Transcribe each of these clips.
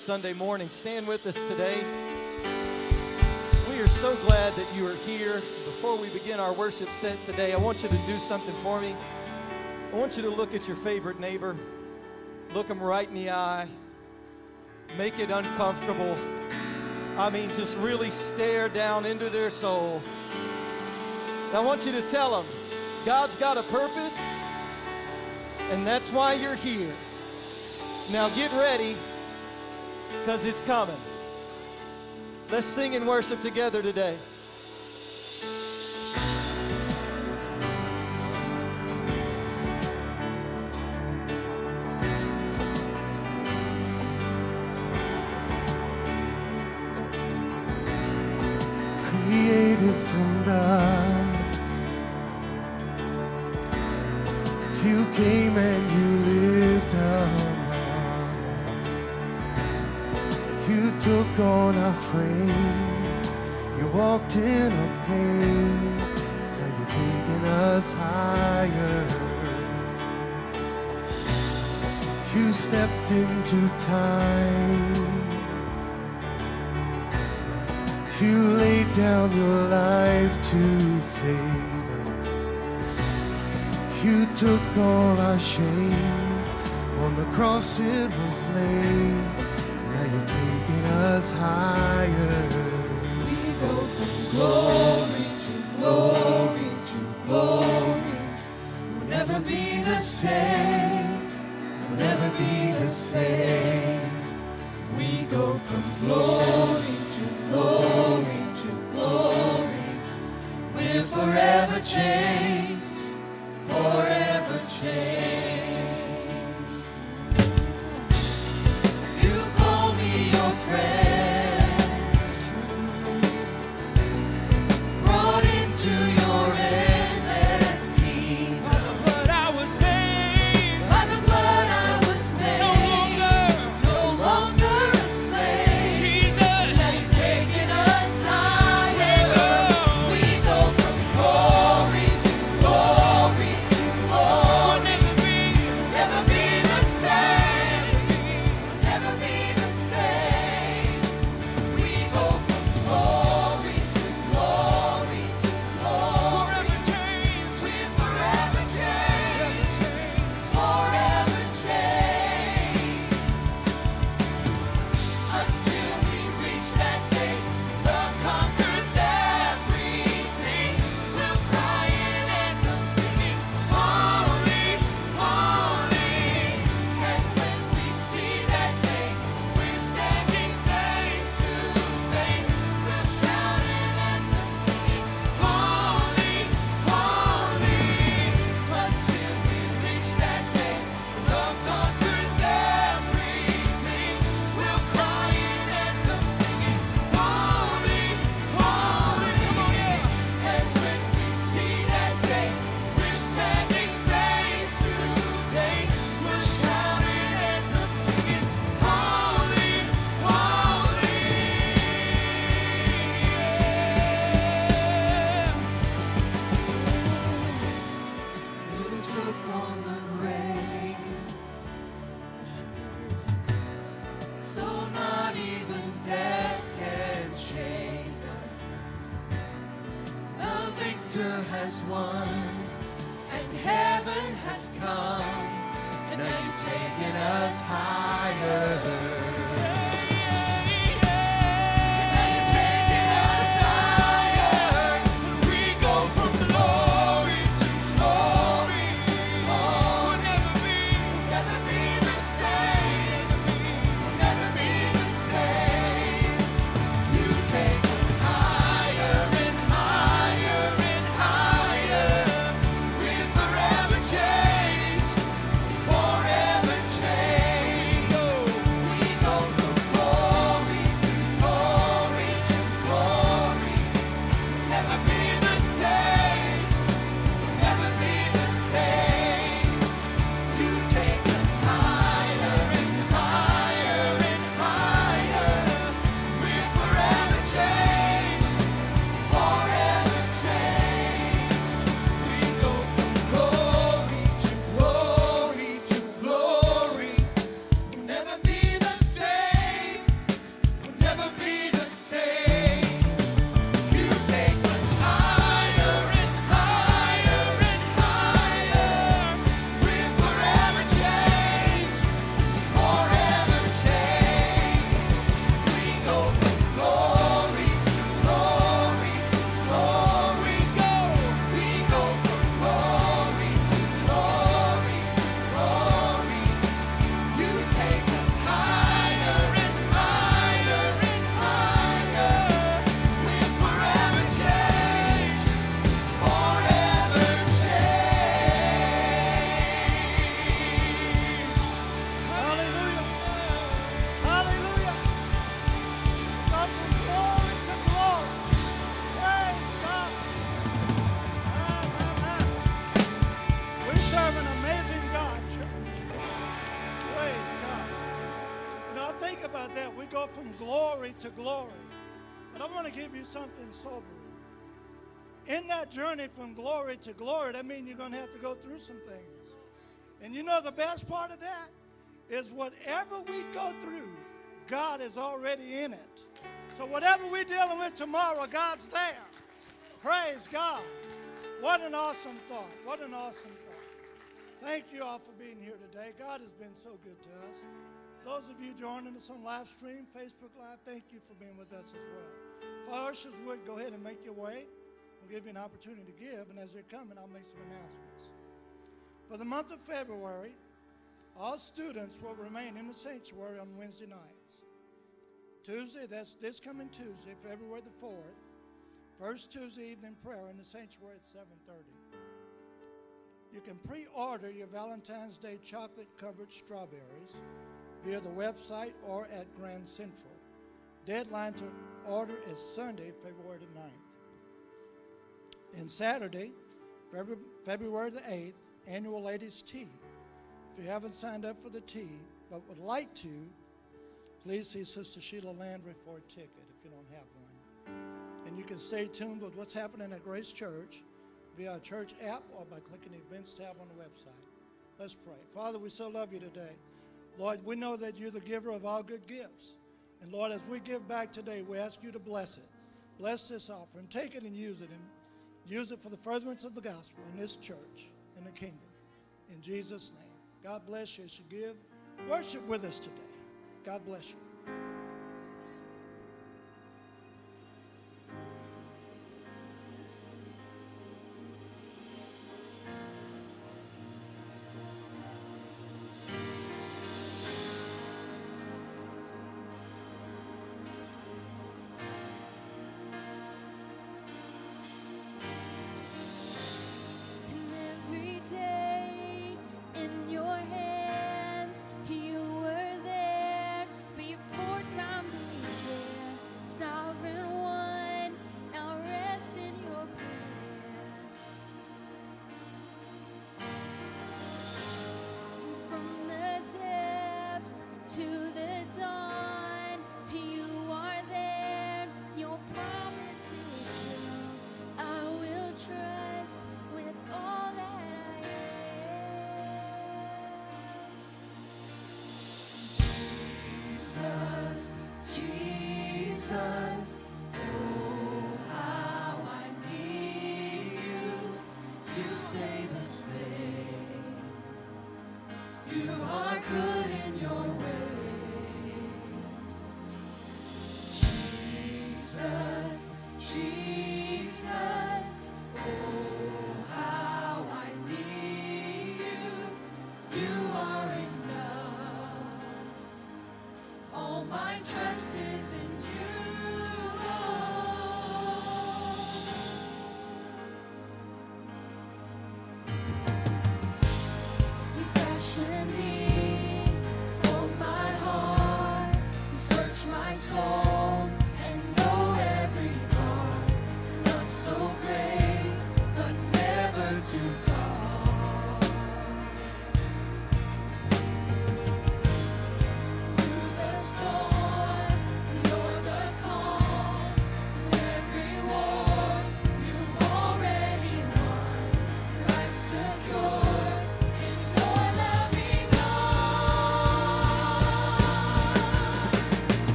Sunday morning. Stand with us today. We are so glad that you are here. Before we begin our worship set today, I want you to do something for me. I want you to look at your favorite neighbor, look them right in the eye, make it uncomfortable. I mean, just really stare down into their soul. And I want you to tell them God's got a purpose, and that's why you're here. Now get ready because it's coming. Let's sing and worship together today. You laid down your life to save us. You took all our shame, on the cross it was laid. You something sobering. In that journey from glory to glory, that means you're going to have to go through some things. And you know the best part of that is whatever we go through, God is already in it. So whatever we're dealing with tomorrow, God's there. Praise God. What an awesome thought. What an awesome thought. Thank you all for being here today. God has been so good to us. Those of you joining us on live stream, Facebook Live, thank you for being with us as well. Our ushers would go ahead and make your way, we'll give you an opportunity to give, and as they're coming, I'll make some announcements. For the month of February, all students will remain in the sanctuary on Wednesday nights. Tuesday, that's this coming Tuesday, February the 4th, first Tuesday evening prayer in the sanctuary at 7:30. You can pre-order your Valentine's Day chocolate-covered strawberries via the website or at Grand Central. Deadline to order is Sunday, February the 9th. And Saturday, February the 8th, annual ladies' tea. If you haven't signed up for the tea but would like to, please see Sister Sheila Landry for a ticket if you don't have one. And you can stay tuned with what's happening at Grace Church via our church app or by clicking the events tab on the website. Let's pray. Father, we so love you today. Lord, we know that you're the giver of all good gifts. And Lord, as we give back today, we ask you to bless it. Bless this offering. Take it and use it and use it for the furtherance of the gospel in this church, in the kingdom. In Jesus' name. God bless you as you give. Worship with us today. God bless you.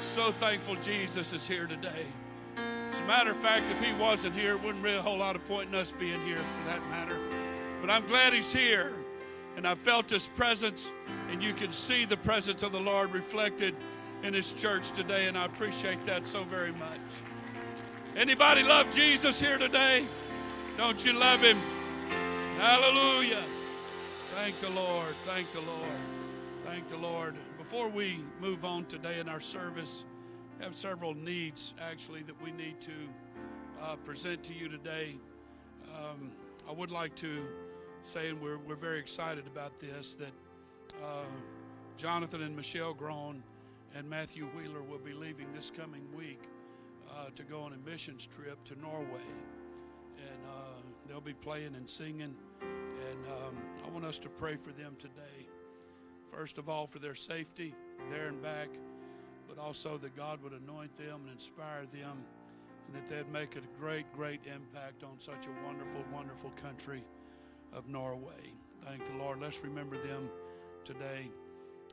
So thankful Jesus is here today. As a matter of fact, if he wasn't here, it wouldn't really a whole lot of point in us being here for that matter. But I'm glad he's here. And I felt his presence, and you can see the presence of the Lord reflected in his church today, and I appreciate that so very much. Anybody love Jesus here today? Don't you love him? Hallelujah. Thank the Lord. Thank the Lord. Thank the Lord. Before we move on today in our service, have several needs actually that we need to uh, present to you today. Um, I would like to say, and we're, we're very excited about this, that uh, Jonathan and Michelle Groen and Matthew Wheeler will be leaving this coming week uh, to go on a missions trip to Norway. And uh, they'll be playing and singing. And um, I want us to pray for them today. First of all, for their safety there and back, but also that God would anoint them and inspire them, and that they'd make a great, great impact on such a wonderful, wonderful country of Norway. Thank the Lord. Let's remember them today.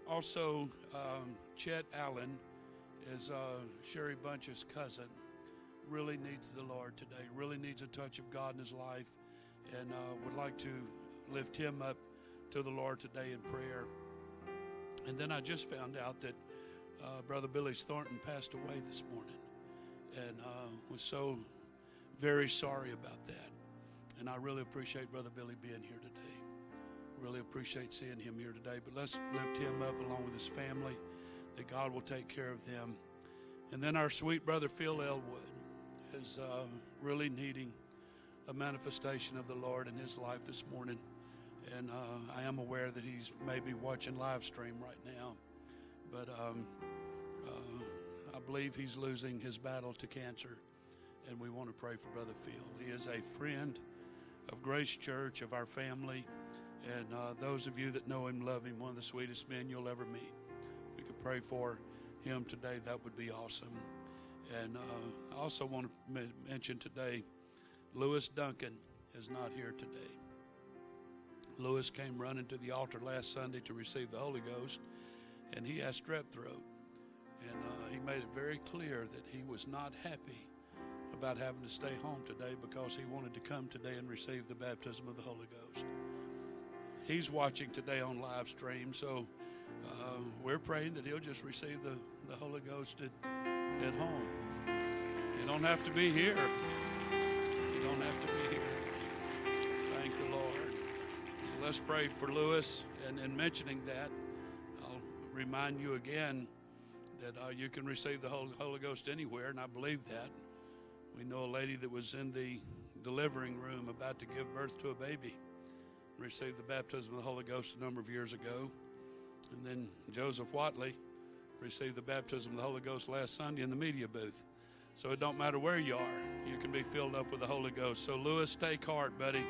Also, um, Chet Allen is uh, Sherry Bunch's cousin. Really needs the Lord today. Really needs a touch of God in his life, and uh, would like to lift him up to the Lord today in prayer. And then I just found out that uh, Brother Billy Thornton passed away this morning, and uh, was so very sorry about that. And I really appreciate Brother Billy being here today. Really appreciate seeing him here today. But let's lift him up along with his family, that God will take care of them. And then our sweet brother Phil Elwood is uh, really needing a manifestation of the Lord in his life this morning. And uh, I am aware that he's maybe watching live stream right now. But um, uh, I believe he's losing his battle to cancer. And we want to pray for Brother Phil. He is a friend of Grace Church, of our family. And uh, those of you that know him, love him, one of the sweetest men you'll ever meet. We could pray for him today. That would be awesome. And uh, I also want to mention today, Lewis Duncan is not here today. Lewis came running to the altar last Sunday to receive the Holy Ghost, and he had strep throat. And uh, he made it very clear that he was not happy about having to stay home today because he wanted to come today and receive the baptism of the Holy Ghost. He's watching today on live stream, so uh, we're praying that he'll just receive the, the Holy Ghost at, at home. You don't have to be here. You don't have to be here. Let's pray for Lewis. And in mentioning that, I'll remind you again that uh, you can receive the Holy, Ghost anywhere, and I believe that. We know a lady that was in the delivering room about to give birth to a baby, received the baptism of the Holy Ghost a number of years ago. And then Joseph Watley received the baptism of the Holy Ghost last Sunday in the media booth. So it don't matter where you are, you can be filled up with the Holy Ghost. So Lewis, take heart, buddy.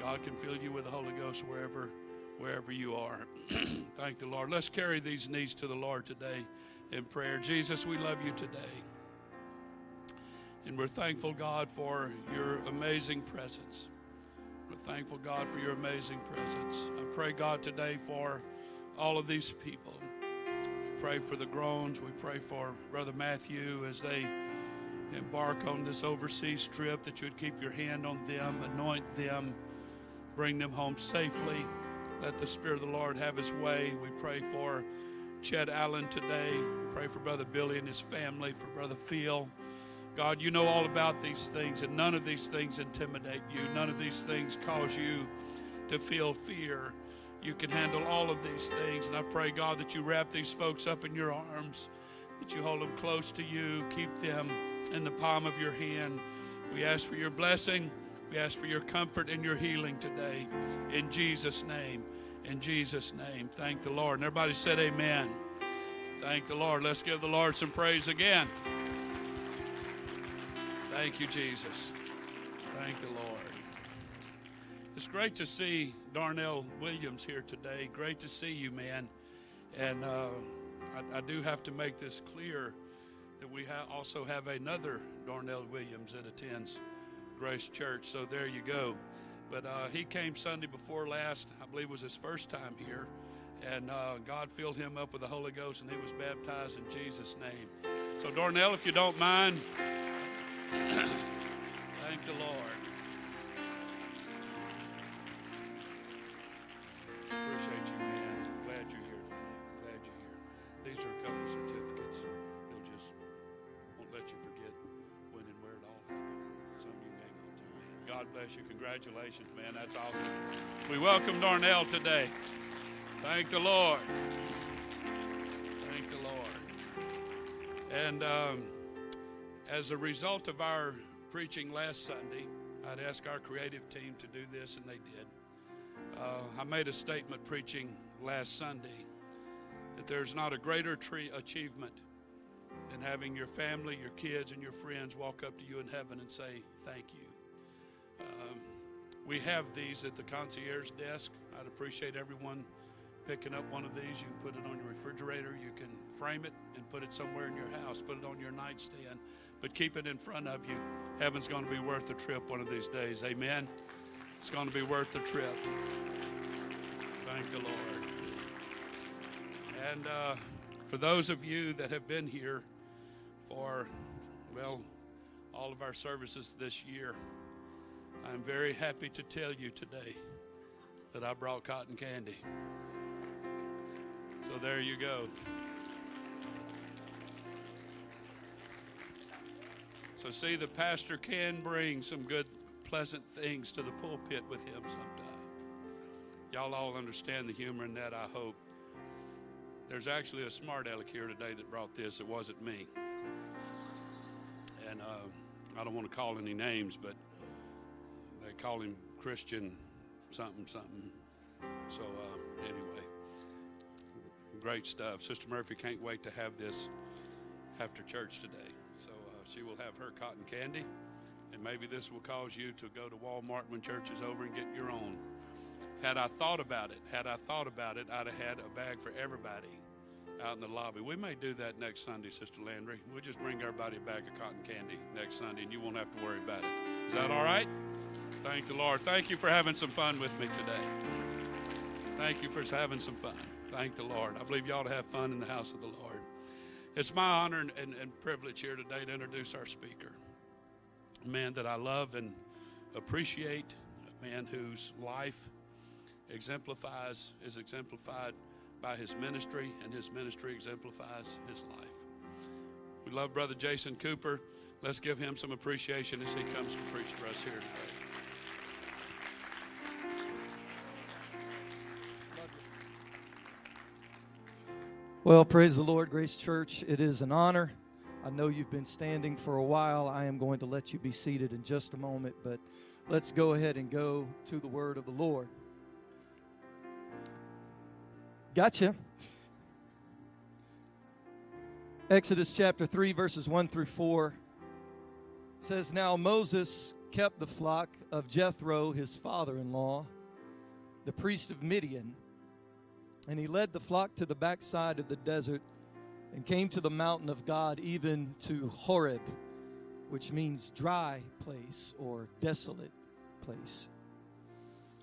God can fill you with the Holy Ghost wherever wherever you are. Thank the Lord. Let's carry these needs to the Lord today in prayer. Jesus, we love you today. And we're thankful, God, for your amazing presence. We're thankful, God, for your amazing presence. I pray, God, today for all of these people. We pray for the Groens. We pray for Brother Matthew as they embark on this overseas trip, that you would keep your hand on them, anoint them, bring them home safely. Let the Spirit of the Lord have his way. We pray for Chet Allen today. We pray for Brother Billy and his family, for Brother Phil. God, you know all about these things, and none of these things intimidate you. None of these things cause you to feel fear. You can handle all of these things. And I pray, God, that you wrap these folks up in your arms, that you hold them close to you, keep them in the palm of your hand. We ask for your blessing. We ask for your comfort and your healing today. In Jesus' name. In Jesus' name. Thank the Lord. And everybody said, Amen. Thank the Lord. Let's give the Lord some praise again. Thank you, Jesus. Thank the Lord. It's great to see Darnell Williams here today. Great to see you, man. And uh, I, I, do have to make this clear that we ha- also have another Darnell Williams that attends Grace Church. So there you go. But uh, he came Sunday before last. I believe was his first time here. And uh, God filled him up with the Holy Ghost, and he was baptized in Jesus' name. So, Darnell, if you don't mind, thank the Lord. Appreciate you, man. Bless you. Congratulations, man. That's awesome. We welcome Darnell today. Thank the Lord. Thank the Lord. And um, as a result of our preaching last Sunday, I'd ask our creative team to do this, and they did. Uh, I made a statement preaching last Sunday that there's not a greater tree achievement than having your family, your kids, and your friends walk up to you in heaven and say, Thank you. Um, we have these at the concierge desk. I'd appreciate everyone picking up one of these. You can put it on your refrigerator. You can frame it and put it somewhere in your house. Put it on your nightstand. But keep it in front of you. Heaven's going to be worth the trip one of these days. Amen. It's going to be worth the trip. Thank the Lord. And uh, for those of you that have been here for, well, all of our services this year, I'm very happy to tell you today that I brought cotton candy. So there you go. So, see, the pastor can bring some good pleasant things to the pulpit with him sometime. Y'all all understand the humor in that, I hope. There's actually a smart aleck here today that brought this. It wasn't me. And uh, I don't want to call any names, but they call him Christian something, something. So, uh, anyway, great stuff. Sister Murphy can't wait to have this after church today. So, uh, she will have her cotton candy. And maybe this will cause you to go to Walmart when church is over and get your own. Had I thought about it, had I thought about it, I'd have had a bag for everybody out in the lobby. We may do that next Sunday, Sister Landry. We'll just bring everybody a bag of cotton candy next Sunday, and you won't have to worry about it. Is that all right? Thank the Lord. Thank you for having some fun with me today. Thank you for having some fun. Thank the Lord. I believe you ought to have fun in the house of the Lord. It's my honor and, and, and privilege here today to introduce our speaker a man that I love and appreciate, a man whose life exemplifies is exemplified by his ministry, and his ministry exemplifies his life. We love Brother Jason Cooper. Let's give him some appreciation as he comes to preach for us here today. Well, praise the Lord, Grace Church. It is an honor I know you've been standing for a while. I am going to let you be seated in just a moment, but let's go ahead and go to the word of the Lord. Gotcha. Exodus chapter 3, verses 1 through 4 says, Now Moses kept the flock of Jethro, his father in law, the priest of Midian, and he led the flock to the backside of the desert and came to the mountain of God, even to Horeb, which means dry place or desolate place.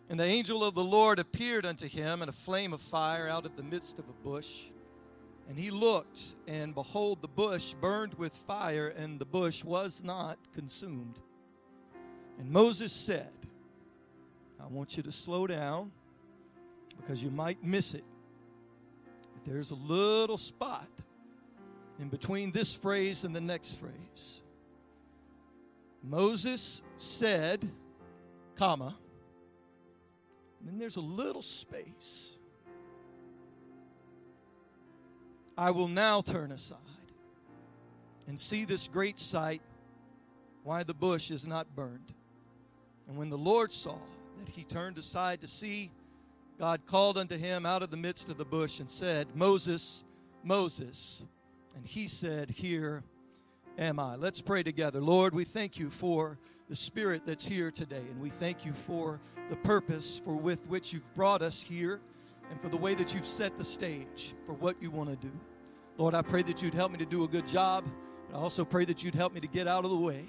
And the angel of the Lord appeared unto him in a flame of fire out of the midst of a bush. And he looked, and behold, the bush burned with fire, and the bush was not consumed. And Moses said, I want you to slow down because you might miss it. There's a little spot in between this phrase and the next phrase. Moses said, comma, and then there's a little space. I will now turn aside and see this great sight, why the bush is not burned. And when the Lord saw that he turned aside to see, God called unto him out of the midst of the bush and said, Moses, Moses. And he said, Here am I. Let's pray together. Lord, we thank you for the spirit that's here today, and we thank you for the purpose for with which you've brought us here and for the way that you've set the stage for what you want to do. Lord, I pray that you'd help me to do a good job, but I also pray that you'd help me to get out of the way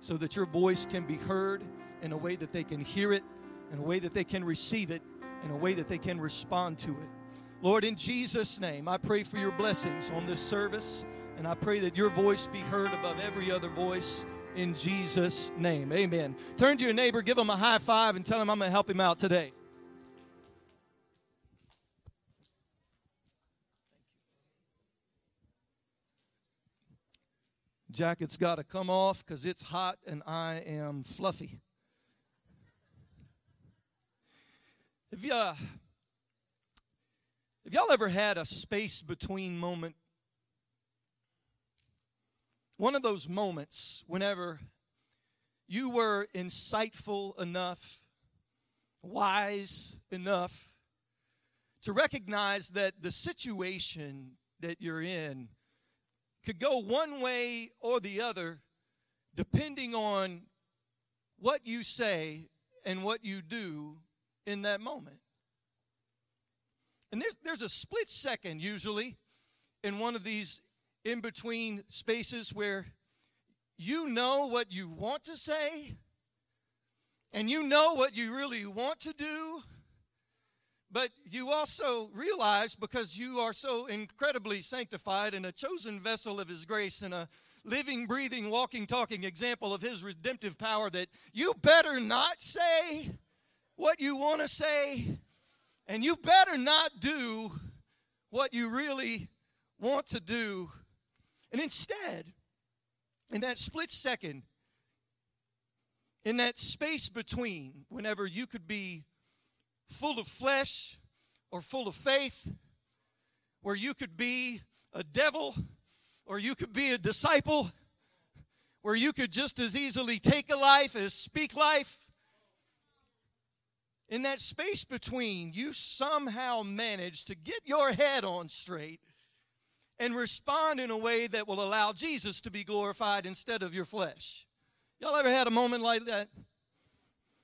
so that your voice can be heard in a way that they can hear it, in a way that they can receive it, in a way that they can respond to it. Lord, in Jesus' name, I pray for your blessings on this service, and I pray that your voice be heard above every other voice in Jesus' name. Amen. Turn to your neighbor, give him a high five, and tell him I'm going to help him out today. Jacket's got to come off because it's hot and I am fluffy. Have, you, have y'all ever had a space between moment? One of those moments whenever you were insightful enough, wise enough to recognize that the situation that you're in could go one way or the other depending on what you say and what you do in that moment. And there's, there's a split second usually in one of these in between spaces where you know what you want to say and you know what you really want to do but you also realize because you are so incredibly sanctified and a chosen vessel of His grace and a living, breathing, walking, talking example of His redemptive power that you better not say what you want to say and you better not do what you really want to do. And instead, in that split second, in that space between, whenever you could be full of flesh or full of faith, where you could be a devil or you could be a disciple, where you could just as easily take a life as speak life. In that space between, you somehow manage to get your head on straight and respond in a way that will allow Jesus to be glorified instead of your flesh. Y'all ever had a moment like that?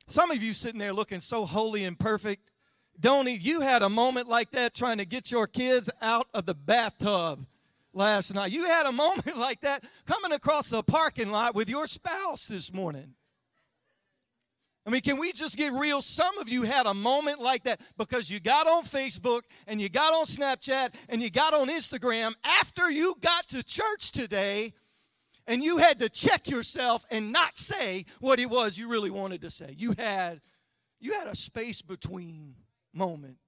Some of you sitting there looking so holy and perfect. Don't you had a moment like that trying to get your kids out of the bathtub last night. You had a moment like that coming across the parking lot with your spouse this morning. I mean, can we just get real? Some of you had a moment like that because you got on Facebook and you got on Snapchat and you got on Instagram after you got to church today and you had to check yourself and not say what it was you really wanted to say. You had you had a space between moment.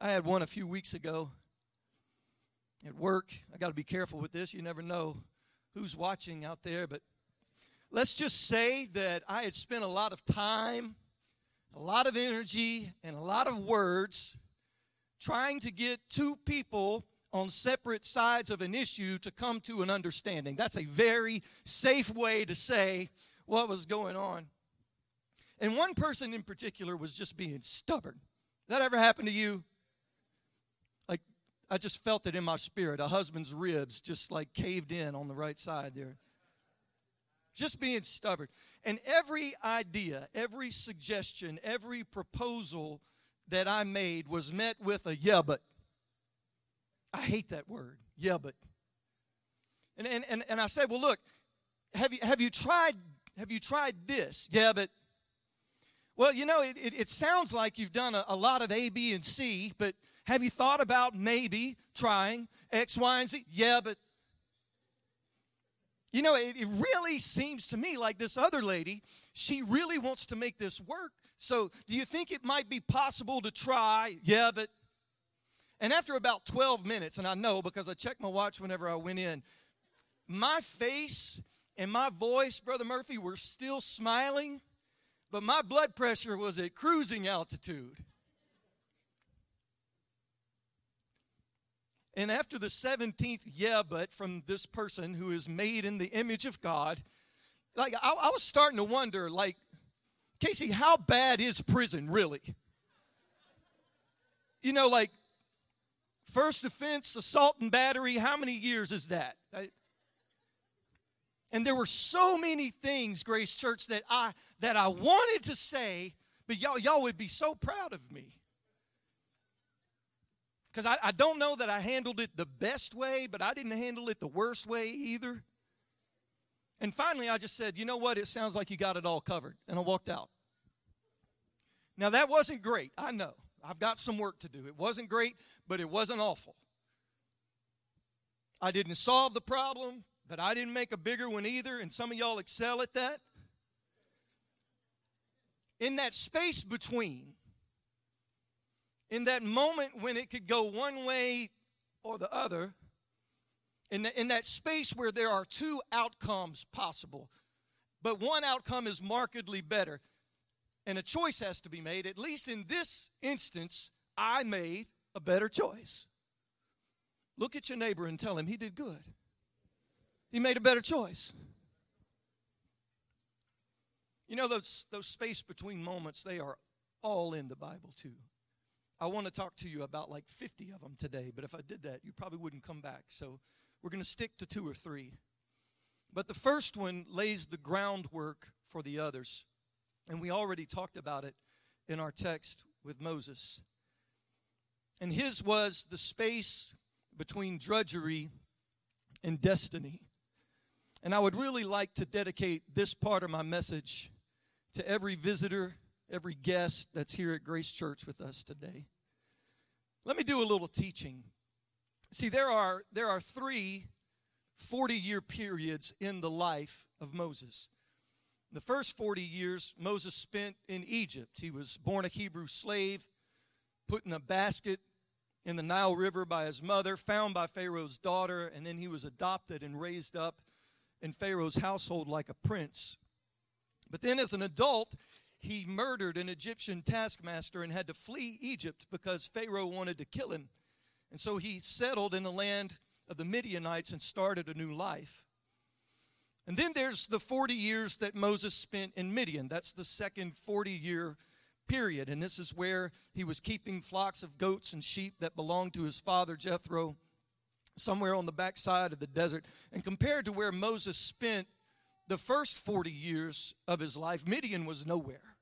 I had one a few weeks ago at work. I got to be careful with this. You never know who's watching out there, but let's just say that I had spent a lot of time, a lot of energy, and a lot of words trying to get two people on separate sides of an issue to come to an understanding. That's a very safe way to say what was going on. And one person in particular was just being stubborn. That ever happened to you? Like, I just felt it in my spirit. A husband's ribs just like caved in on the right side there. Just being stubborn. And every idea, every suggestion, every proposal that I made was met with a yeah, but. I hate that word, yeah, but. And, and, and, and I said, well, look, have you, have you tried have you tried this? Yeah, but well, you know, it, it, it, sounds like you've done a, a lot of A, B, and C, but have you thought about maybe trying X, Y, and Z? Yeah, but you know, it, it really seems to me like this other lady, she really wants to make this work. So, do you think it might be possible to try? Yeah, but. And after about 12 minutes, and I know because I checked my watch whenever I went in, my face and my voice, Brother Murphy, were still smiling but my blood pressure was at cruising altitude. And after the 17th yeah, but from this person who is made in the image of God, like I, I was starting to wonder, like, Casey, how bad is prison really? You know, like, first offense, assault and battery, how many years is that? And there were so many things, Grace Church, that I that I wanted to say, but y'all, y'all would be so proud of me. Because I, I don't know that I handled it the best way, but I didn't handle it the worst way either. And finally, I just said, you know what? It sounds like you got it all covered. And I walked out. Now, that wasn't great. I know. I've got some work to do. It wasn't great, but it wasn't awful. I didn't solve the problem, but I didn't make a bigger one either. And some of y'all excel at that. In that space between, in that moment when it could go one way or the other, in, the, in that space where there are two outcomes possible, but one outcome is markedly better, and a choice has to be made. At least in this instance, I made a better choice. Look at your neighbor and tell him he did good. He made a better choice. You know, those, those space between moments, they are all in the Bible, too. I want to talk to you about like 50 of them today, but if I did that, you probably wouldn't come back. So we're going to stick to two or three. But the first one lays the groundwork for the others. And we already talked about it in our text with Moses. And his was the space between drudgery and destiny. And I would really like to dedicate this part of my message to every visitor, every guest that's here at Grace Church with us today. Let me do a little teaching. See, there are, there are three 40 year periods in the life of Moses. The first 40 years Moses spent in Egypt. He was born a Hebrew slave, put in a basket in the Nile River by his mother, found by Pharaoh's daughter, and then he was adopted and raised up in Pharaoh's household like a prince. But then, as an adult, he murdered an Egyptian taskmaster and had to flee Egypt because Pharaoh wanted to kill him. And so he settled in the land of the Midianites and started a new life. And then there's the 40 years that Moses spent in Midian. That's the second 40 year period. And this is where he was keeping flocks of goats and sheep that belonged to his father Jethro, somewhere on the backside of the desert. And compared to where Moses spent the first 40 years of his life, Midian was nowhere.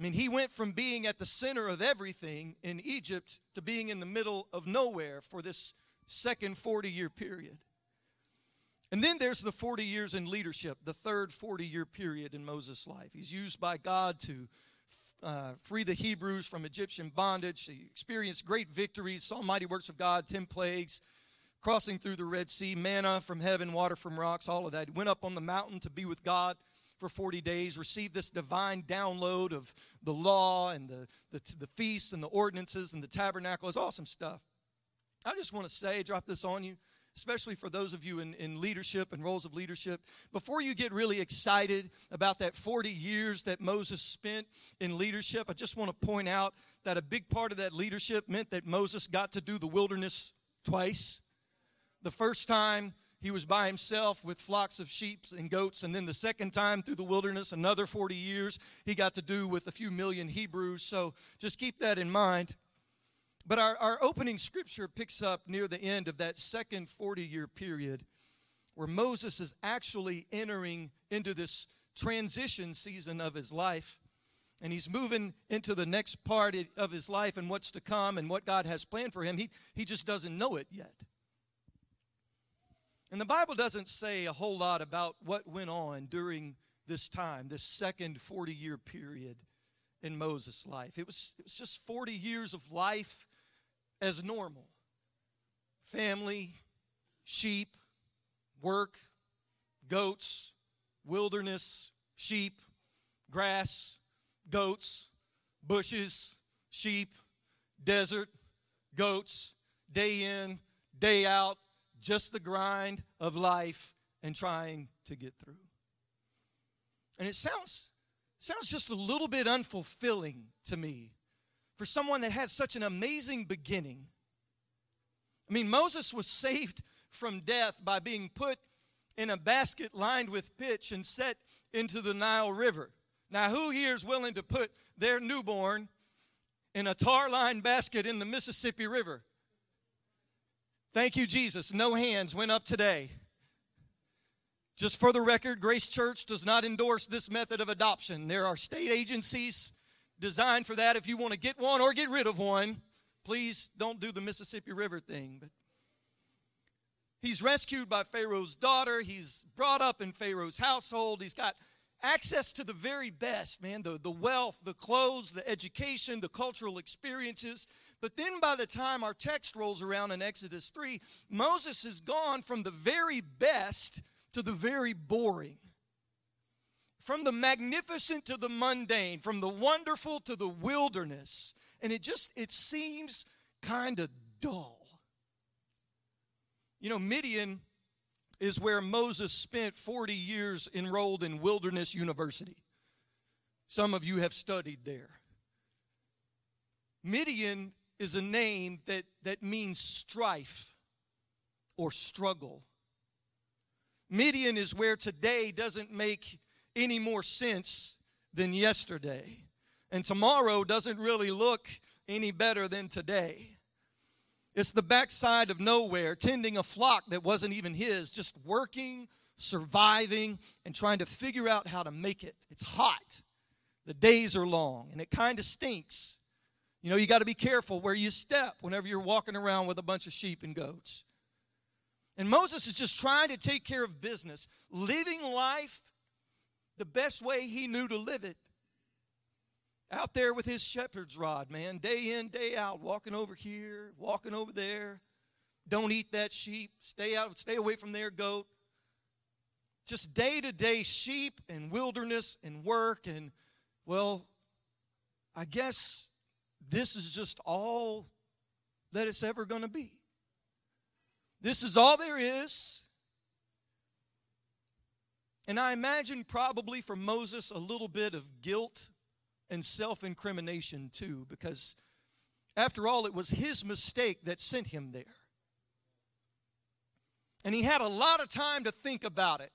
I mean, he went from being at the center of everything in Egypt to being in the middle of nowhere for this second 40 year period. And then there's the 40 years in leadership, the third 40 year period in Moses' life. He's used by God to uh, free the Hebrews from Egyptian bondage. He experienced great victories, saw mighty works of God, 10 plagues, crossing through the Red Sea, manna from heaven, water from rocks, all of that. He went up on the mountain to be with God for 40 days, received this divine download of the law and the, the, the feasts and the ordinances and the tabernacle. It's awesome stuff. I just want to say, drop this on you, especially for those of you in, in leadership and roles of leadership. Before you get really excited about that 40 years that Moses spent in leadership, I just want to point out that a big part of that leadership meant that Moses got to do the wilderness twice. The first time he was by himself with flocks of sheep and goats. And then the second time through the wilderness, another 40 years, he got to do with a few million Hebrews. So just keep that in mind. But our, our opening scripture picks up near the end of that second 40 year period where Moses is actually entering into this transition season of his life. And he's moving into the next part of his life and what's to come and what God has planned for him. He, he just doesn't know it yet. And the Bible doesn't say a whole lot about what went on during this time, this second 40 year period in Moses' life. It was, it was just 40 years of life as normal family, sheep, work, goats, wilderness, sheep, grass, goats, bushes, sheep, desert, goats, day in, day out, just the grind of life and trying to get through. And it sounds sounds just a little bit unfulfilling to me for someone that had such an amazing beginning. I mean, Moses was saved from death by being put in a basket lined with pitch and set into the Nile River. Now, who here is willing to put their newborn in a tar lined basket in the Mississippi River? Thank you, Jesus. No hands went up today. Just for the record, Grace Church does not endorse this method of adoption. There are state agencies designed for that. If you want to get one or get rid of one, please don't do the Mississippi River thing. But he's rescued by Pharaoh's daughter. He's brought up in Pharaoh's household. He's got access to the very best, man the, the wealth, the clothes, the education, the cultural experiences. But then by the time our text rolls around in Exodus 3, Moses has gone from the very best to the very boring. From the magnificent to the mundane, from the wonderful to the wilderness. And it just it seems kind of dull. You know, Midian is where Moses spent 40 years enrolled in Wilderness University. Some of you have studied there. Midian is a name that, that means strife or struggle. Midian is where today doesn't make any more sense than yesterday. And tomorrow doesn't really look any better than today. It's the backside of nowhere, tending a flock that wasn't even his, just working, surviving, and trying to figure out how to make it. It's hot. The days are long, and it kind of stinks. You know, you got to be careful where you step whenever you're walking around with a bunch of sheep and goats. And Moses is just trying to take care of business, living life the best way he knew to live it. Out there with his shepherd's rod, man, day in, day out, walking over here, walking over there. Don't eat that sheep. Stay out, stay away from their goat. Just day to day sheep and wilderness and work. And, well, I guess this is just all that it's ever going to be. This is all there is. And I imagine probably for Moses a little bit of guilt and self incrimination too, because after all, it was his mistake that sent him there. And he had a lot of time to think about it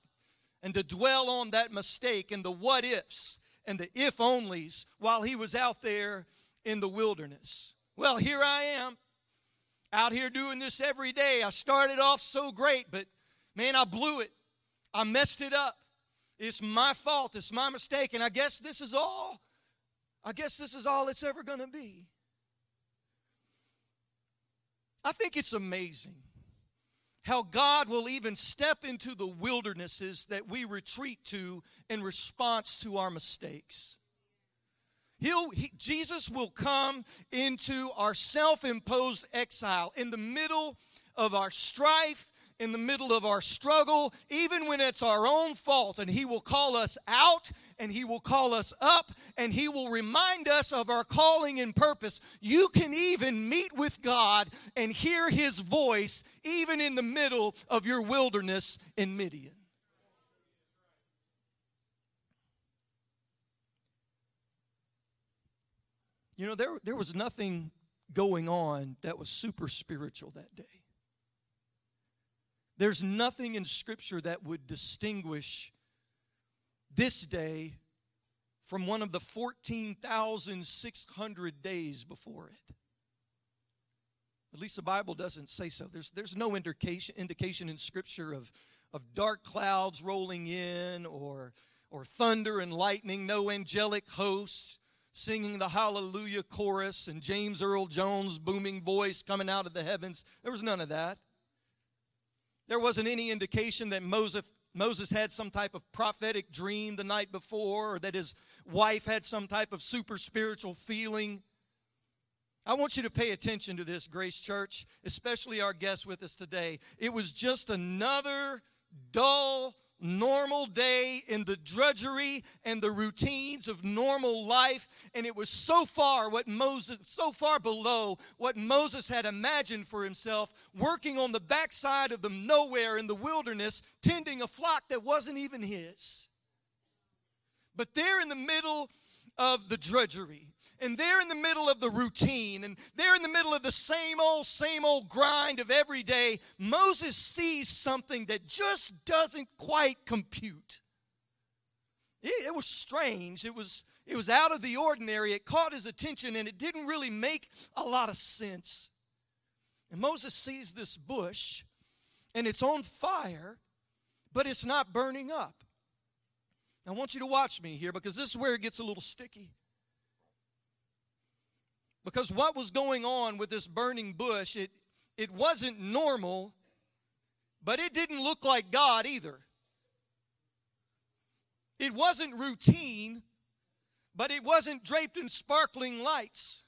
and to dwell on that mistake and the what ifs and the if onlys while he was out there in the wilderness. Well, here I am out here doing this every day. I started off so great, but man, I blew it. I messed it up. It's my fault. It's my mistake. And I guess this is all. I guess this is all it's ever going to be. I think it's amazing how God will even step into the wildernesses that we retreat to in response to our mistakes. He'll, he, Jesus will come into our self imposed exile in the middle of our strife, in the middle of our struggle, even when it's our own fault. And He will call us out and He will call us up and He will remind us of our calling and purpose. You can even meet with God and hear His voice even in the middle of your wilderness in Midian. You know, there, there was nothing going on that was super spiritual that day. There's nothing in Scripture that would distinguish this day from one of the 14,600 days before it. At least the Bible doesn't say so. There's, there's no indication, indication in Scripture of, of dark clouds rolling in or, or thunder and lightning, no angelic hosts singing the hallelujah chorus and James Earl Jones' booming voice coming out of the heavens. There was none of that. There wasn't any indication that Moses, Moses had some type of prophetic dream the night before or that his wife had some type of super spiritual feeling. I want you to pay attention to this, Grace Church, especially our guests with us today. It was just another dull, normal day in the drudgery and the routines of normal life. And it was so far what Moses so far below what Moses had imagined for himself working on the backside of the nowhere in the wilderness tending a flock that wasn't even his. But there in the middle of the drudgery and they're in the middle of the routine and they're in the middle of the same old, same old grind of every day, Moses sees something that just doesn't quite compute. It, it, was strange. It was, it was out of the ordinary. It caught his attention and it didn't really make a lot of sense. And Moses sees this bush and it's on fire but it's not burning up. I want you to watch me here because this is where it gets a little sticky. Because what was going on with this burning bush, it, it wasn't normal, but it didn't look like God either. It wasn't routine, but it wasn't draped in sparkling lights.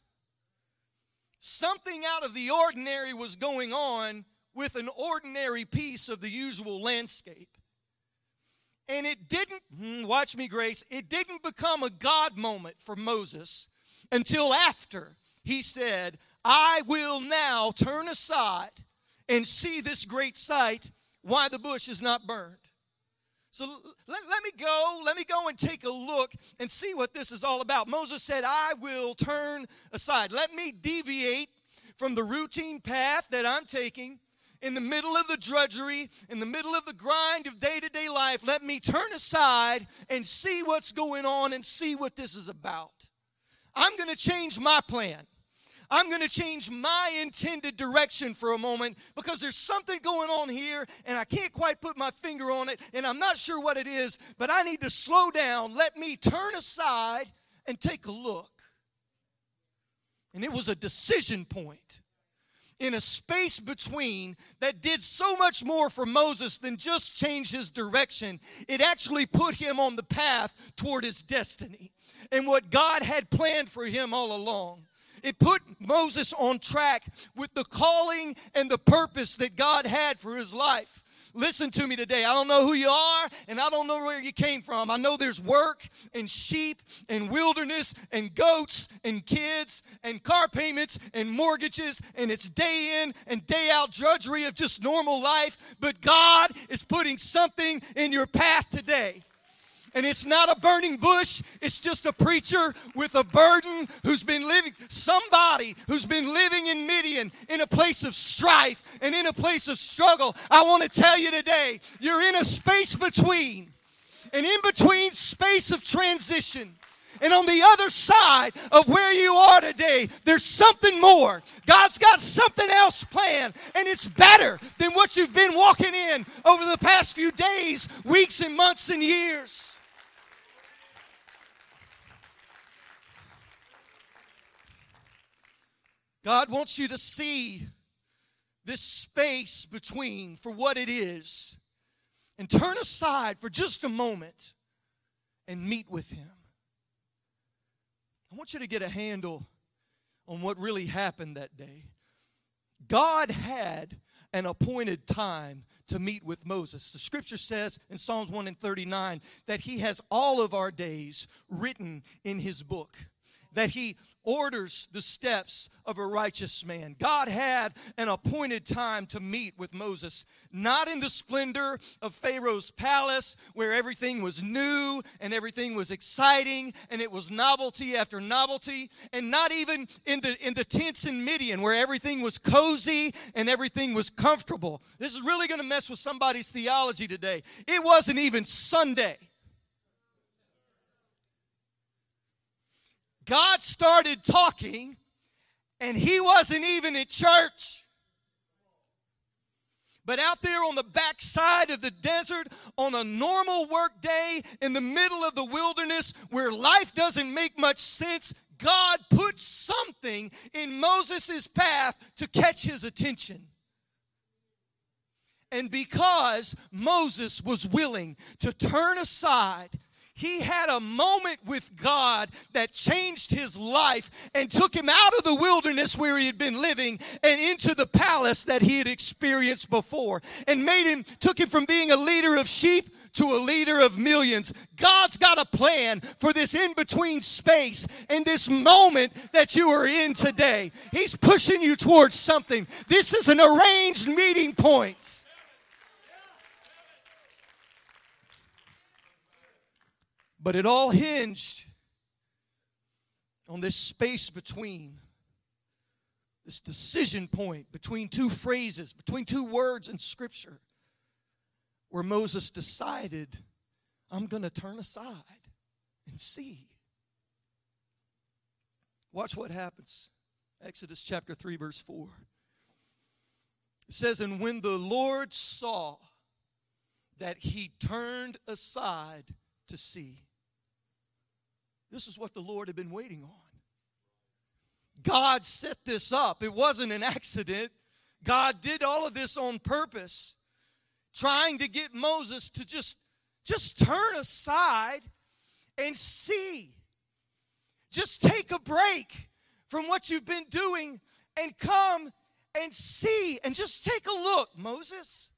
Something out of the ordinary was going on with an ordinary piece of the usual landscape. And it didn't, hmm, watch me, Grace, it didn't become a God moment for Moses until after he said, I will now turn aside and see this great sight, why the bush is not burned. So let, let me go, let me go and take a look and see what this is all about. Moses said, I will turn aside. Let me deviate from the routine path that I'm taking in the middle of the drudgery, in the middle of the grind of day to day life, let me turn aside and see what's going on and see what this is about. I'm going to change my plan. I'm going to change my intended direction for a moment because there's something going on here and I can't quite put my finger on it and I'm not sure what it is, but I need to slow down. Let me turn aside and take a look. And it was a decision point in a space between that did so much more for Moses than just change his direction. It actually put him on the path toward his destiny and what God had planned for him all along. It put Moses on track with the calling and the purpose that God had for his life. Listen to me today. I don't know who you are and I don't know where you came from. I know there's work and sheep and wilderness and goats and kids and car payments and mortgages and it's day in and day out drudgery of just normal life. But God is putting something in your path today. And it's not a burning bush, it's just a preacher with a burden who's been living, somebody who's been living in Midian in a place of strife and in a place of struggle. I want to tell you today, you're in a space between, an in between space of transition. And on the other side of where you are today, there's something more. God's got something else planned, and it's better than what you've been walking in over the past few days, weeks, and months and years. God wants you to see this space between for what it is and turn aside for just a moment and meet with Him. I want you to get a handle on what really happened that day. God had an appointed time to meet with Moses. The scripture says in Psalms 1 and 39 that he has all of our days written in his book that he orders the steps of a righteous man. God had an appointed time to meet with Moses, not in the splendor of Pharaoh's palace where everything was new and everything was exciting and it was novelty after novelty, and not even in the in the tents in Midian where everything was cozy and everything was comfortable. This is really going to mess with somebody's theology today. It wasn't even Sunday. God started talking, and he wasn't even at church. But out there on the backside of the desert, on a normal work day in the middle of the wilderness where life doesn't make much sense, God put something in Moses' path to catch his attention. And because Moses was willing to turn aside he had a moment with God that changed his life and took him out of the wilderness where he had been living and into the palace that he had experienced before and made him, took him from being a leader of sheep to a leader of millions. God's got a plan for this in between space and this moment that you are in today. He's pushing you towards something. This is an arranged meeting point. But it all hinged on this space between, this decision point between two phrases, between two words in Scripture, where Moses decided, I'm going to turn aside and see. Watch what happens. Exodus chapter 3, verse 4. It says, And when the Lord saw that he turned aside to see. This is what the Lord had been waiting on. God set this up. It wasn't an accident. God did all of this on purpose, trying to get Moses to just, just turn aside and see. Just take a break from what you've been doing and come and see and just take a look, Moses.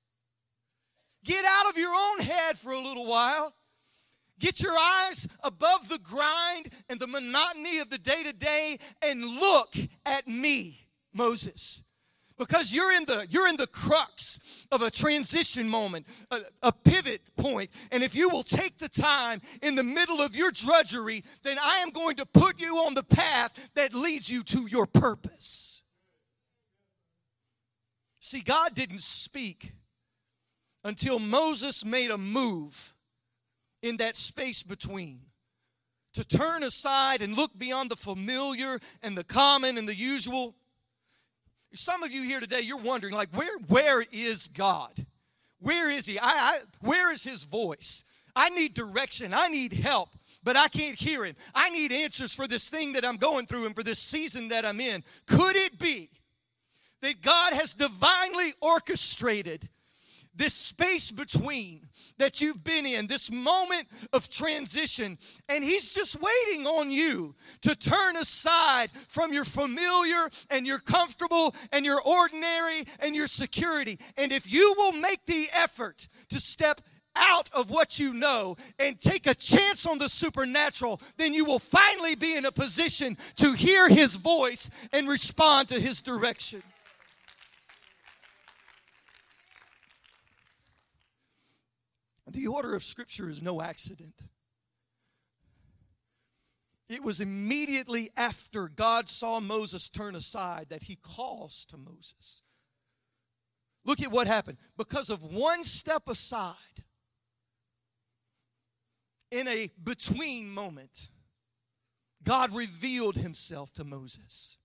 Get out of your own head for a little while. Get your eyes above the grind and the monotony of the day to day and look at me, Moses. Because you're in the you're in the crux of a transition moment, a, a pivot point. And if you will take the time in the middle of your drudgery, then I am going to put you on the path that leads you to your purpose. See, God didn't speak until Moses made a move in that space between. To turn aside and look beyond the familiar and the common and the usual. Some of you here today, you're wondering, like, where, where is God? Where is He? I, I, where is His voice? I need direction. I need help, but I can't hear Him. I need answers for this thing that I'm going through and for this season that I'm in. Could it be that God has divinely orchestrated this space between that you've been in, this moment of transition, and He's just waiting on you to turn aside from your familiar and your comfortable and your ordinary and your security. And if you will make the effort to step out of what you know and take a chance on the supernatural, then you will finally be in a position to hear His voice and respond to His direction. The order of Scripture is no accident. It was immediately after God saw Moses turn aside that he calls to Moses. Look at what happened. Because of one step aside, in a between moment, God revealed himself to Moses.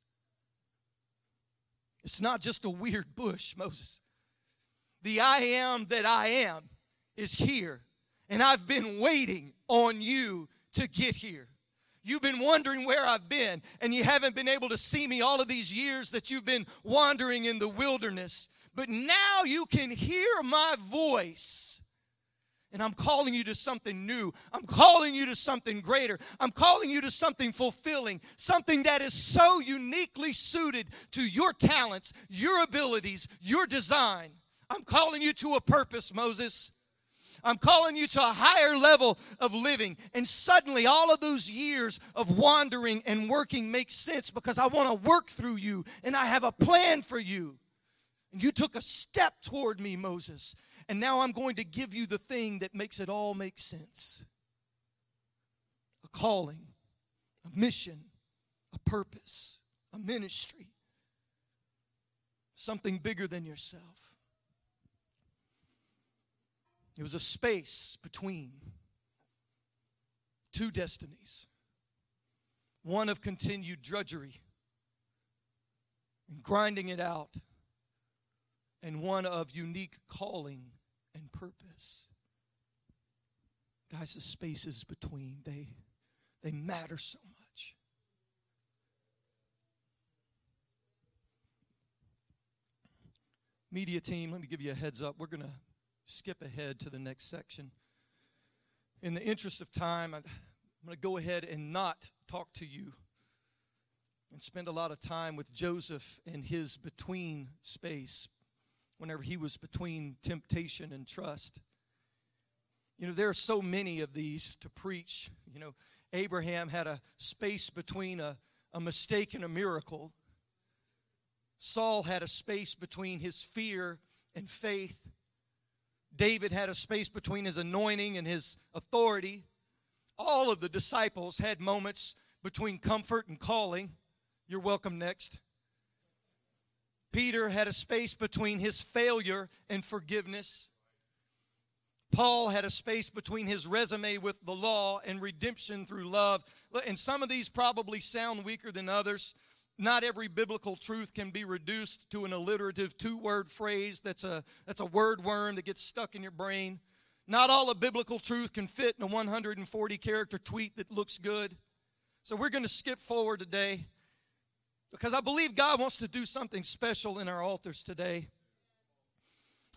It's not just a weird bush, Moses. The I am that I am is here. And I've been waiting on you to get here. You've been wondering where I've been, and you haven't been able to see me all of these years that you've been wandering in the wilderness. But now you can hear my voice. And I'm calling you to something new. I'm calling you to something greater. I'm calling you to something fulfilling, something that is so uniquely suited to your talents, your abilities, your design. I'm calling you to a purpose, Moses. I'm calling you to a higher level of living. And suddenly, all of those years of wandering and working make sense because I want to work through you and I have a plan for you. And you took a step toward me, Moses. And now I'm going to give you the thing that makes it all make sense a calling, a mission, a purpose, a ministry, something bigger than yourself. It was a space between two destinies one of continued drudgery and grinding it out, and one of unique calling and purpose. Guys, the spaces between, they, they matter so much. Media team, let me give you a heads up. We're going to skip ahead to the next section. In the interest of time, I'm going to go ahead and not talk to you and spend a lot of time with Joseph in his between space whenever he was between temptation and trust. You know, there are so many of these to preach. You know, Abraham had a space between a, a mistake and a miracle. Saul had a space between his fear and faith. David had a space between his anointing and his authority. All of the disciples had moments between comfort and calling. You're welcome next. Peter had a space between his failure and forgiveness. Paul had a space between his resume with the law and redemption through love. And some of these probably sound weaker than others. Not every biblical truth can be reduced to an alliterative two word phrase that's a, that's a word worm that gets stuck in your brain. Not all of biblical truth can fit in a 140 character tweet that looks good. So we're going to skip forward today because I believe God wants to do something special in our altars today.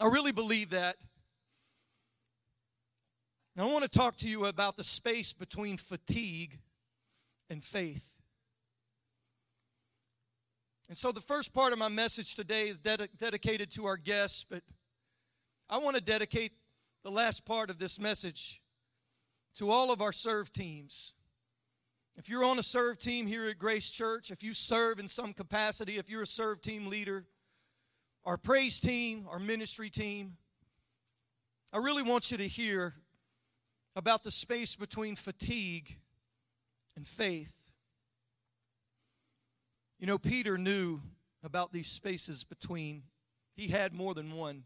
I really believe that. I want to talk to you about the space between fatigue and faith. And so the first part of my message today is ded- dedicated to our guests, but I want to dedicate the last part of this message to all of our serve teams. If you're on a serve team here at Grace Church, if you serve in some capacity, if you're a serve team leader, our praise team, our ministry team, I really want you to hear about the space between fatigue and faith. You know, Peter knew about these spaces between, he had more than one.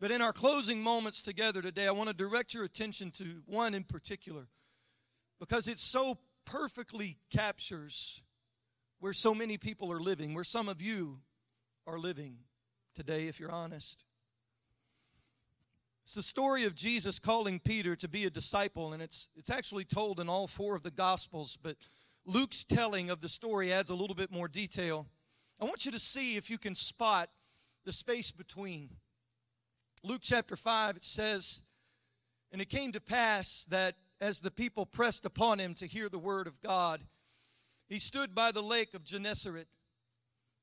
But in our closing moments together today, I want to direct your attention to one in particular because it so perfectly captures where so many people are living, where some of you are living today, if you're honest. It's the story of Jesus calling Peter to be a disciple, and it's, it's actually told in all four of the Gospels, but Luke's telling of the story adds a little bit more detail. I want you to see if you can spot the space between. Luke chapter 5, it says, And it came to pass that as the people pressed upon him to hear the word of God, he stood by the lake of Gennesaret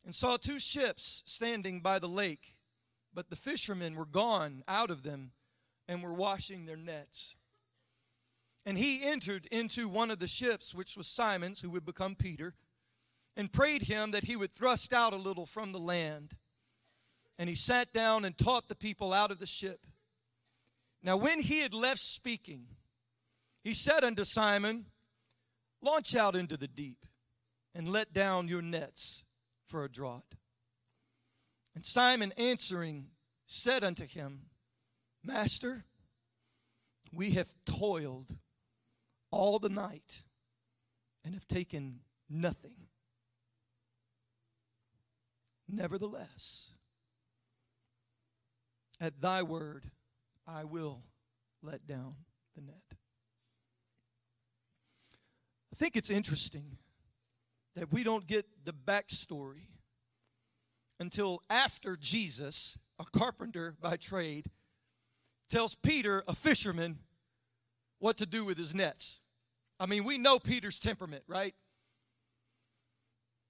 and saw two ships standing by the lake, but the fishermen were gone out of them and were washing their nets. And he entered into one of the ships, which was Simon's, who would become Peter, and prayed him that he would thrust out a little from the land. And he sat down and taught the people out of the ship. Now, when he had left speaking, he said unto Simon, Launch out into the deep and let down your nets for a draught. And Simon answering said unto him, Master, we have toiled all the night and have taken nothing. Nevertheless, at thy word, I will let down the net. I think it's interesting that we don't get the backstory until after Jesus, a carpenter by trade, tells Peter, a fisherman, what to do with his nets. I mean, we know Peter's temperament, right?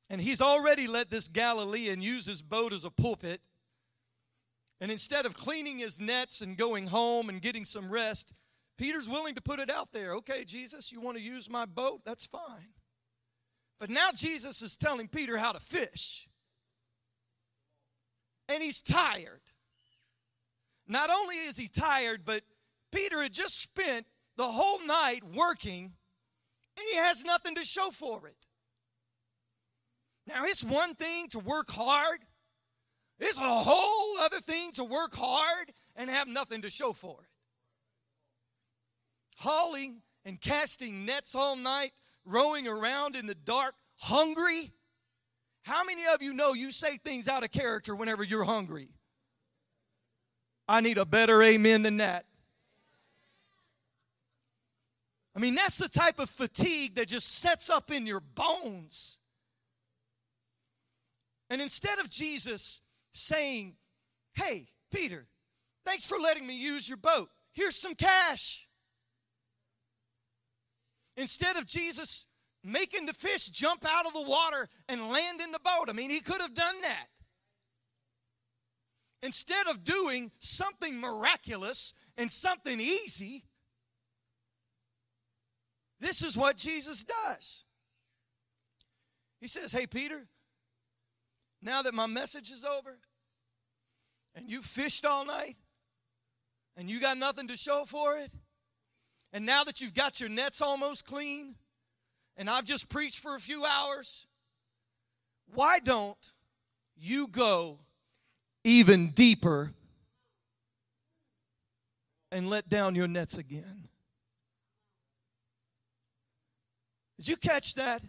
And he's already let this Galilean use his boat as a pulpit. And instead of cleaning his nets and going home and getting some rest, Peter's willing to put it out there. Okay, Jesus, you want to use my boat? That's fine. But now Jesus is telling Peter how to fish. And he's tired. Not only is he tired, but Peter had just spent the whole night working and he has nothing to show for it. Now, it's one thing to work hard, it's a whole other thing to work hard and have nothing to show for it. Hauling and casting nets all night, rowing around in the dark, hungry. How many of you know you say things out of character whenever you're hungry? I need a better amen than that. I mean, that's the type of fatigue that just sets up in your bones. And instead of Jesus saying, Hey, Peter, thanks for letting me use your boat. Here's some cash. Instead of Jesus making the fish jump out of the water and land in the boat, I mean, he could have done that. Instead of doing something miraculous and something easy, this is what Jesus does. He says, Hey, Peter, now that my message is over and you fished all night and you got nothing to show for it, and now that you've got your nets almost clean and I've just preached for a few hours, why don't you go even deeper and let down your nets again? Did you catch that?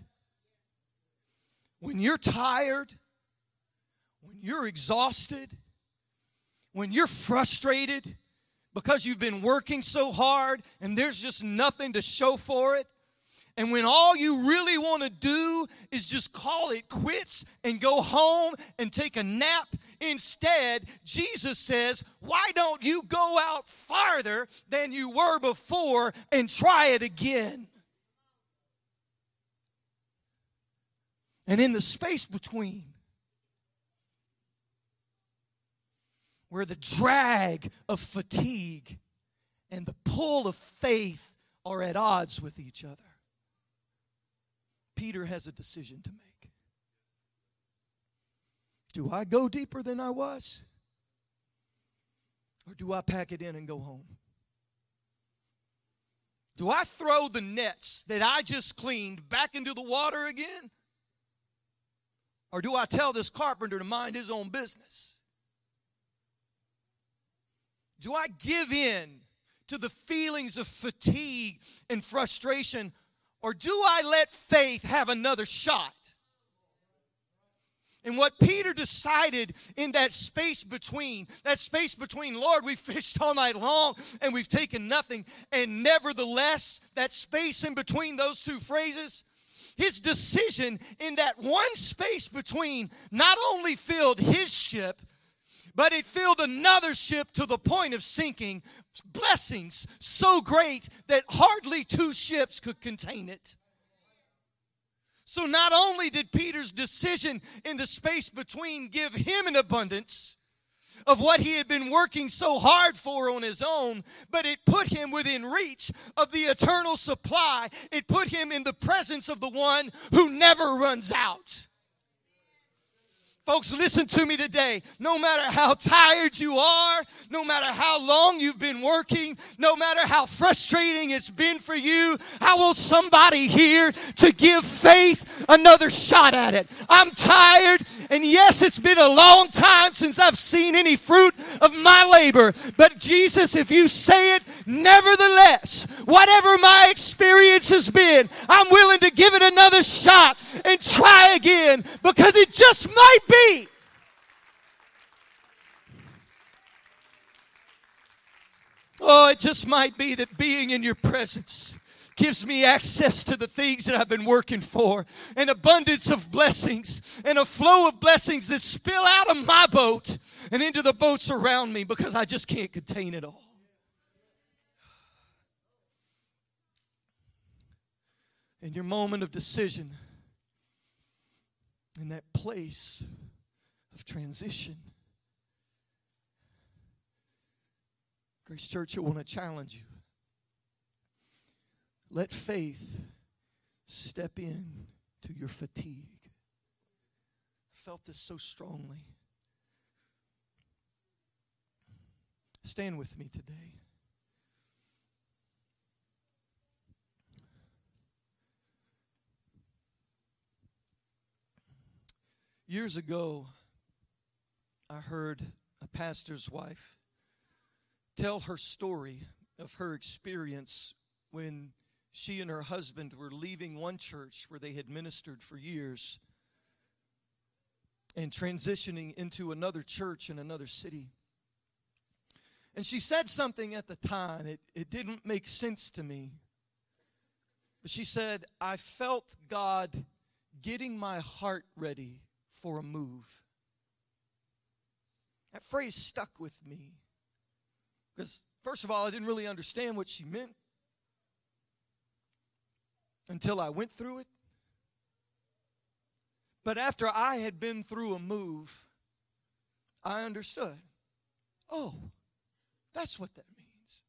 When you're tired, when you're exhausted, when you're frustrated, because you've been working so hard and there's just nothing to show for it. And when all you really want to do is just call it quits and go home and take a nap, instead, Jesus says, Why don't you go out farther than you were before and try it again? And in the space between, where the drag of fatigue and the pull of faith are at odds with each other, Peter has a decision to make. Do I go deeper than I was? Or do I pack it in and go home? Do I throw the nets that I just cleaned back into the water again? Or do I tell this carpenter to mind his own business? Do I give in to the feelings of fatigue and frustration, or do I let faith have another shot? And what Peter decided in that space between, that space between, Lord, we fished all night long and we've taken nothing, and nevertheless, that space in between those two phrases, his decision in that one space between not only filled his ship, but it filled another ship to the point of sinking. Blessings so great that hardly two ships could contain it. So, not only did Peter's decision in the space between give him an abundance of what he had been working so hard for on his own, but it put him within reach of the eternal supply. It put him in the presence of the one who never runs out. Folks, listen to me today. No matter how tired you are, no matter how long you've been working, no matter how frustrating it's been for you, I want somebody here to give faith another shot at it. I'm tired, and yes, it's been a long time since I've seen any fruit of my labor. But Jesus, if you say it, nevertheless, whatever my experience has been, I'm willing to give it another shot and try again because it just might be Oh, it just might be that being in your presence gives me access to the things that I've been working for, an abundance of blessings, and a flow of blessings that spill out of my boat and into the boats around me because I just can't contain it all. In your moment of decision, in that place of transition, Grace Church, I want to challenge you. Let faith step in to your fatigue. I felt this so strongly. Stand with me today. Years ago, I heard a pastor's wife tell her story of her experience when she and her husband were leaving one church where they had ministered for years and transitioning into another church in another city. And she said something at the time, it, it didn't make sense to me. But she said, I felt God getting my heart ready for a move. That phrase stuck with me. Because, first of all, I didn't really understand what she meant until I went through it. But after I had been through a move, I understood. Oh, that's what that means.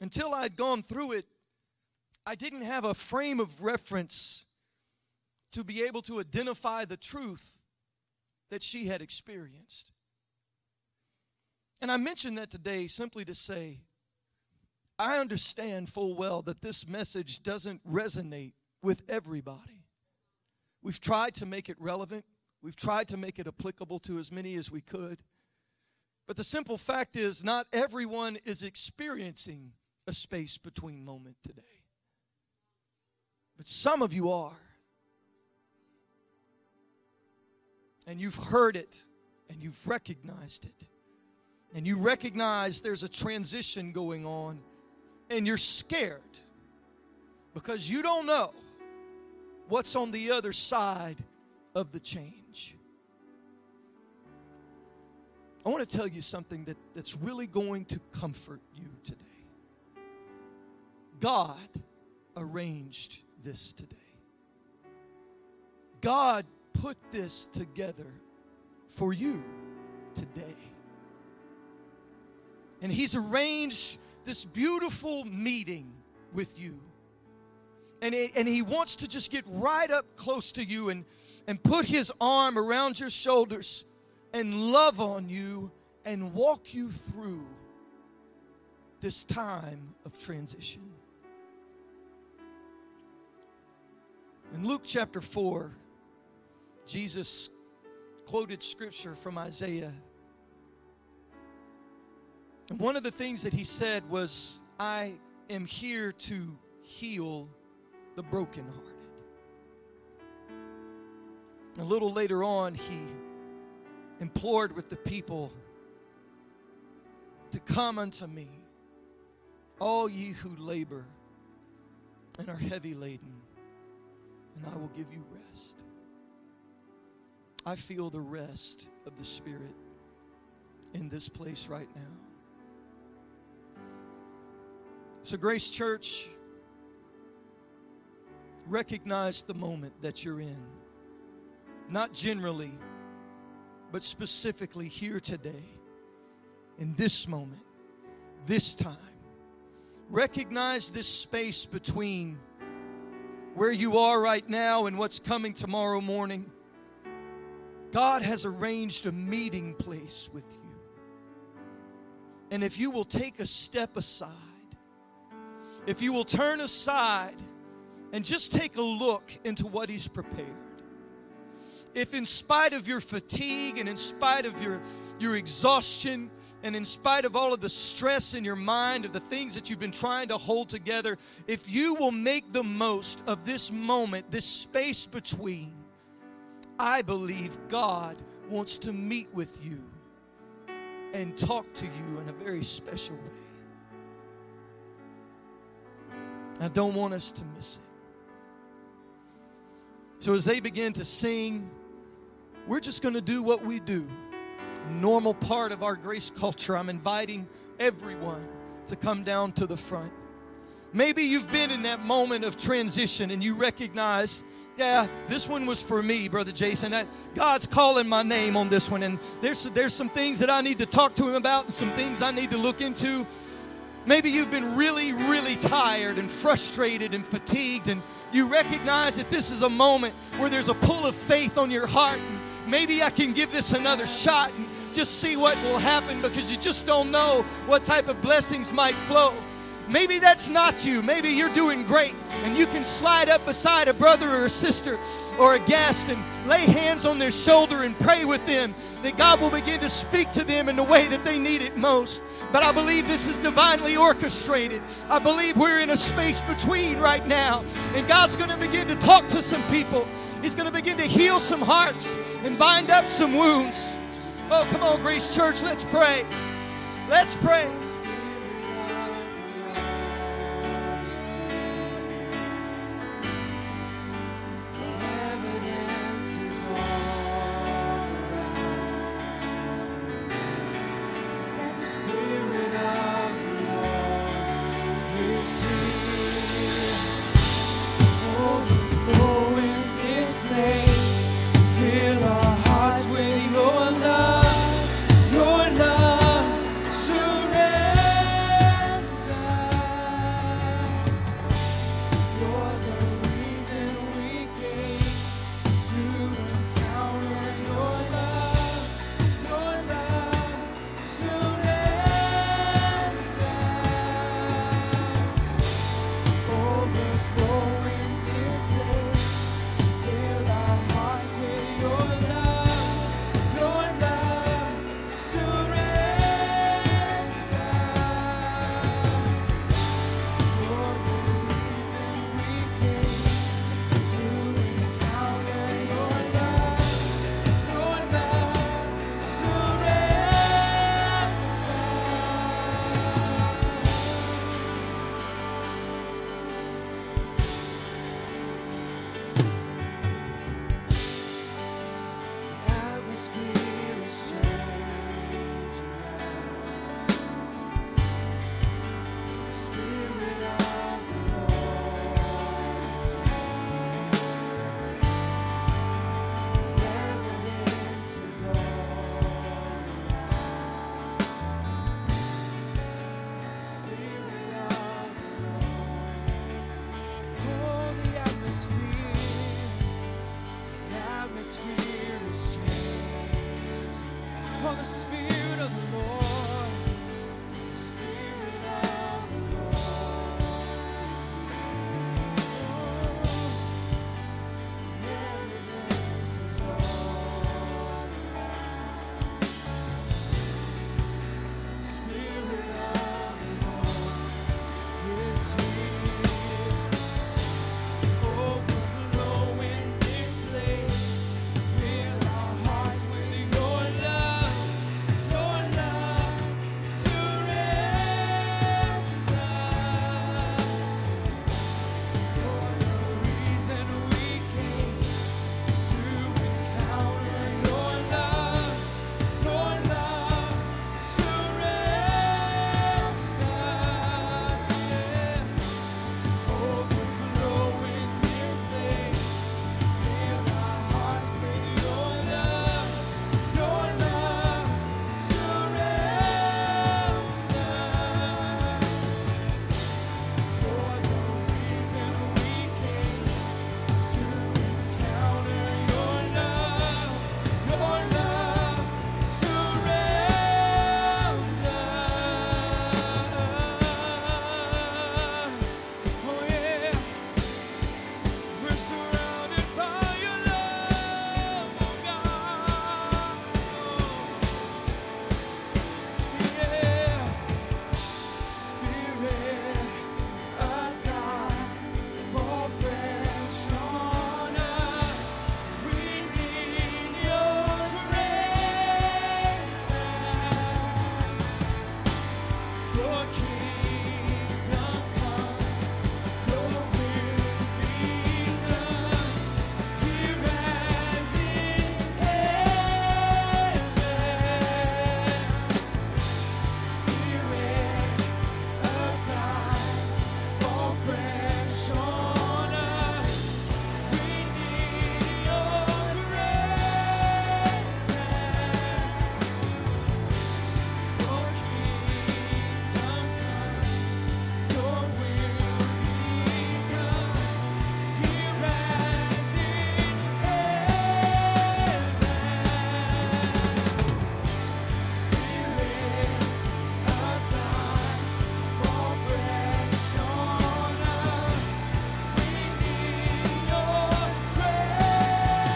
Until I'd gone through it, I didn't have a frame of reference to be able to identify the truth that she had experienced. And I mention that today simply to say, I understand full well that this message doesn't resonate with everybody. We've tried to make it relevant, we've tried to make it applicable to as many as we could. But the simple fact is, not everyone is experiencing a space between moment today. But some of you are. And you've heard it and you've recognized it and you recognize there's a transition going on and you're scared because you don't know what's on the other side of the change. I want to tell you something that, that's really going to comfort you today. God arranged this today. God put this together for you today. And He's arranged this beautiful meeting with you. And, it, and He wants to just get right up close to you and, and put His arm around your shoulders and love on you and walk you through this time of transition. In Luke chapter 4, Jesus quoted scripture from Isaiah. And one of the things that he said was, I am here to heal the brokenhearted. A little later on, he implored with the people to come unto me, all ye who labor and are heavy laden, and I will give you rest. I feel the rest of the Spirit in this place right now. So, Grace Church, recognize the moment that you're in. Not generally, but specifically here today, in this moment, this time. Recognize this space between where you are right now and what's coming tomorrow morning God has arranged a meeting place with you. And if you will take a step aside, if you will turn aside and just take a look into what He's prepared, if in spite of your fatigue and in spite of your, your exhaustion and in spite of all of the stress in your mind of the things that you've been trying to hold together, if you will make the most of this moment, this space between, I believe God wants to meet with you and talk to you in a very special way. I don't want us to miss it. So, as they begin to sing, we're just going to do what we do. Normal part of our grace culture. I'm inviting everyone to come down to the front. Maybe you've been in that moment of transition and you recognize, yeah, this one was for me, Brother Jason. God's calling my name on this one. And there's, there's some things that I need to talk to Him about and some things I need to look into. Maybe you've been really, really tired and frustrated and fatigued, and you recognize that this is a moment where there's a pull of faith on your heart. And maybe I can give this another shot and just see what will happen because you just don't know what type of blessings might flow. Maybe that's not you. Maybe you're doing great and you can slide up beside a brother or a sister or a guest and lay hands on their shoulder and pray with them that God will begin to speak to them in the way that they need it most. But I believe this is divinely orchestrated. I believe we're in a space between right now. And God's going to begin to talk to some people. He's going to begin to heal some hearts and bind up some wounds. Oh, come on, Grace Church, let's pray. Let's pray.